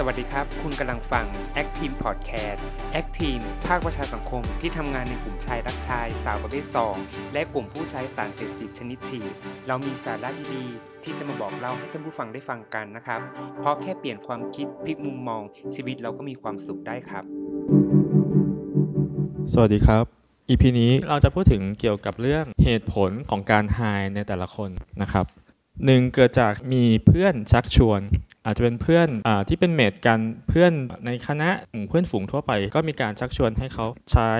สวัสดีครับ คุณกำลังฟัง Active Podcast Active ภาคประชาสังคมที่ทำงานในกลุ่มชายรักชาย สาวประเภท 2 และกลุ่มผู้ใช้สารเสพติดชนิดฉีดเรามีสาระดีๆ ที่จะมาบอกเล่าให้ท่านผู้ฟังได้ฟังกันนะครับ เพราะแค่เปลี่ยนความคิดพลิกมุมมอง ชีวิตเราก็มีความสุขได้ครับ สวัสดีครับ EP นี้เราจะพูดถึงเกี่ยวกับเรื่องเหตุผลของการไฮในแต่ละคนนะครับหนึ่งเกิดจากมีเพื่อนชักชวน อาจจะเป็นเพื่อนอที่เป็นเมทกันเพื่อนในคณะหมู่เพื่อนฝูงทั่วไป ก็มีการชักชวนให้เขาใช้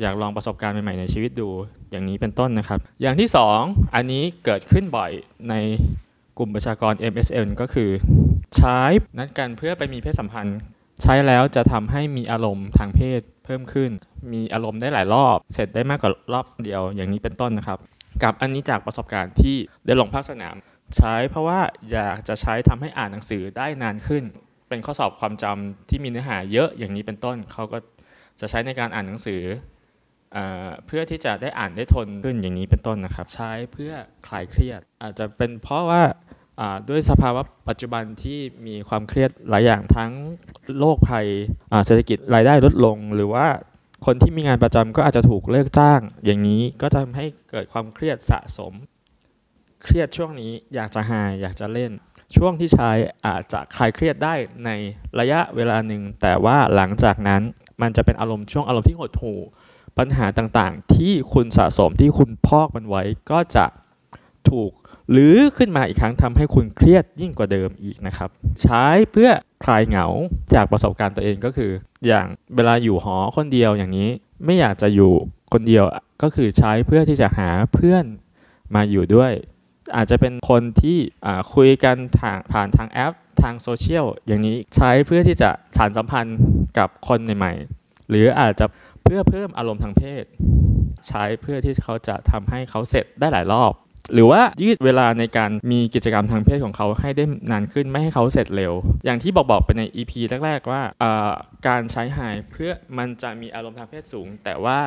อยากลองประสบการณ์ใหม่ๆในชีวิตดูอย่างนี้เป็นต้นนะครับ อย่างที่สองอันนี้เกิดขึ้นบ่อยในกลุ่มประชากร MSN ก็คือ ใช้นัดกันเพื่อไปมีเพศสัมพันธ์ ใช้แล้วจะทำให้มีอารมณ์ทางเพศเพิ่มขึ้น มีอารมณ์ได้หลายรอบ เสร็จได้มากกว่ารอบเดียวอย่างนี้เป็นต้นนะครับ กับอันนี้จากประสบการณ์ที่ได้ลงภาคสนาม ใช้เพราะว่าอยากจะใช้ทำให้อ่านหนังสือได้นานขึ้น เป็นข้อสอบความจำที่มีเนื้อหาเยอะอย่างนี้เป็นต้นเขาก็จะใช้ในการอ่านหนังสือเพื่อที่จะได้อ่านได้ทนขึ้นอย่างนี้เป็นต้นนะครับ ใช้เพื่อคลายเครียด อาจจะเป็นเพราะว่าด้วยสภาวะปัจจุบันที่มีความเครียดหลายอย่างทั้งโรคภัยเศรษฐกิจรายได้ลดลง หรือว่าคนที่มีงานประจำก็อาจจะถูกเลิกจ้าง อย่างนี้ก็จะทำให้เกิดความเครียดสะสม เครียดช่วงนี้อยากจะหายอยากจะเล่น ช่วงที่ใช้อาจจะคลายเครียดได้ในระยะเวลาหนึ่ง แต่ว่าหลังจากนั้นมันจะเป็นอารมณ์ช่วงอารมณ์ที่หดหู่ปัญหาต่างๆ ที่คุณสะสมที่คุณพอกมันไว้ก็จะถูกหรือขึ้นมาอีกครั้งทำให้คุณเครียดยิ่งกว่าเดิมอีกนะครับ ใช้เพื่อคลายเหงาจากประสบการณ์ตัวเองก็คือ อย่างเวลาอยู่หอคนเดียวอย่างนี้ ไม่อยากจะอยู่คนเดียวก็คือใช้เพื่อที่จะหาเพื่อนมาอยู่ด้วย อาจจะเป็นคนที่คุยกันผ่านทางแอป ทางโซเชียลอย่างนี้ใช้เพื่อที่จะสานสัมพันธ์กับคนใหม่ๆ หรืออาจจะเพื่อเพิ่มอารมณ์ทางเพศ ใช้เพื่อที่เขาจะทำให้เขาเสร็จได้หลายรอบ หรือว่ายืดเวลาในการมีกิจกรรมทางเพศของเขาให้ได้นานขึ้นไม่ให้เขาเสร็จเร็ว อย่างที่บอกบอกไปใน EP แรก ๆ ว่าอ่าการใช้ไฮเพื่อมันจะมีอารมณ์ทางเพศสูง แต่ว่า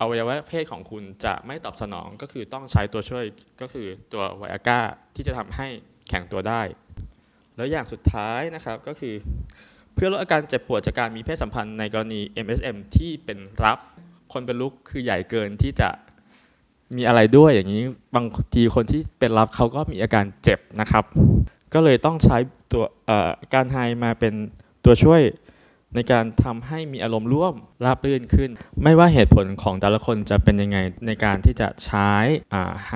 อวัยวะเพศของคุณจะไม่ตอบสนองก็คือต้องใช้ตัวช่วยก็คือตัวไวอาก้าที่จะทำให้แข็งตัวได้ แล้วอย่างสุดท้ายนะครับก็คือ เพื่อลดอาการเจ็บปวดจากการมีเพศสัมพันธ์ในกรณี MSM ที่เป็นรับคนเป็นลุกคือใหญ่เกินที่จะมีอะไรด้วยอย่างนี้บางทีคนที่เป็นรับเขาก็มีอาการเจ็บนะครับ ก็เลยต้องใช้ตัวการไฮมาเป็นตัวช่วย ในการทำให้มีอารมณ์ร่วมราบรื่นขึ้น ไม่ว่าเหตุผลของแต่ละคนจะเป็นยังไงในการที่จะใช้อ่าไฮ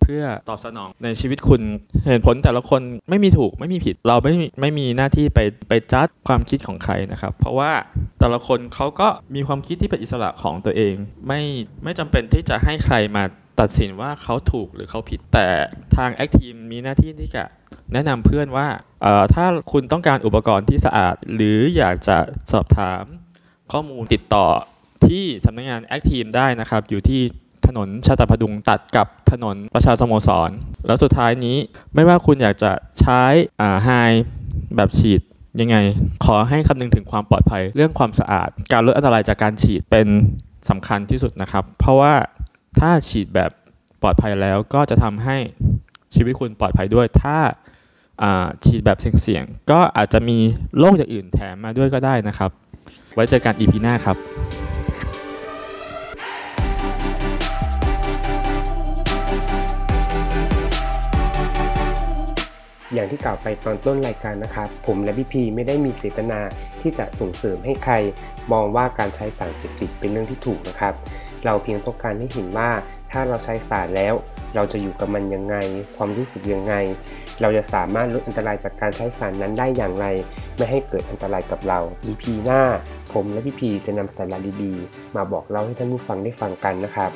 เพื่อตอบสนองในชีวิตคุณเหตุผลแต่ละคนไม่มีถูกไม่มีผิด เราไม่ไม่มีหน้าที่ไปไปจัดความคิดของใครนะครับ เพราะว่าแต่ละคนเขาก็มีความคิดที่เป็นอิสระของตัวเอง ไม่ไม่จำเป็นที่จะให้ใครมาตัดสินว่าเขาถูกหรือเขาผิดแต่ทางแอคทีมมีหน้าที่ที่จะ แนะนำเพื่อนว่าถ้าคุณต้องการอุปกรณ์ที่สะอาด หรืออยากจะสอบถามข้อมูลติดต่อที่สำนักงานแอคทีมได้นะครับ อยู่ที่ถนนชาตาพดุงตัดกับถนนประชาสโมสร แล้วสุดท้ายนี้ไม่ว่าคุณอยากจะใช้ไฮแบบฉีดยังไง ขอให้คำนึงถึงความปลอดภัยเรื่องความสะอาด การลดอันตรายจากการฉีดเป็นสำคัญที่สุดนะครับ เพราะว่าถ้าฉีดแบบปลอดภัยแล้วก็จะทำให้ชีวิตคุณปลอดภัยด้วย ถ้า ฉีดแบบเสี่ยงๆ ก็อาจจะมีโรคอย่างอื่นแถมมาด้วยก็ได้นะครับ ไว้เจอกัน EP หน้าครับอย่างที่กล่าวไปตอนต้นรายการนะครับ ผมและพี่พีไม่ได้มีเจตนาที่จะส่งเสริมให้ใคร มองว่าการใช้สารเสพติดเป็นเรื่องที่ถูกนะครับ เราเพียงต้องการให้เห็นว่าถ้าเราใช้สารแล้ว เราจะอยู่กับมันยังไง ความรู้สึกยังไง เราจะสามารถลดอันตรายจากการใช้สารนั้นได้อย่างไร ไม่ให้เกิดอันตรายกับเรา EP หน้า ผมและพี่พีจะนำสาระดีๆ มาบอกเล่าให้ท่านผู้ฟังได้ฟังกันนะครับ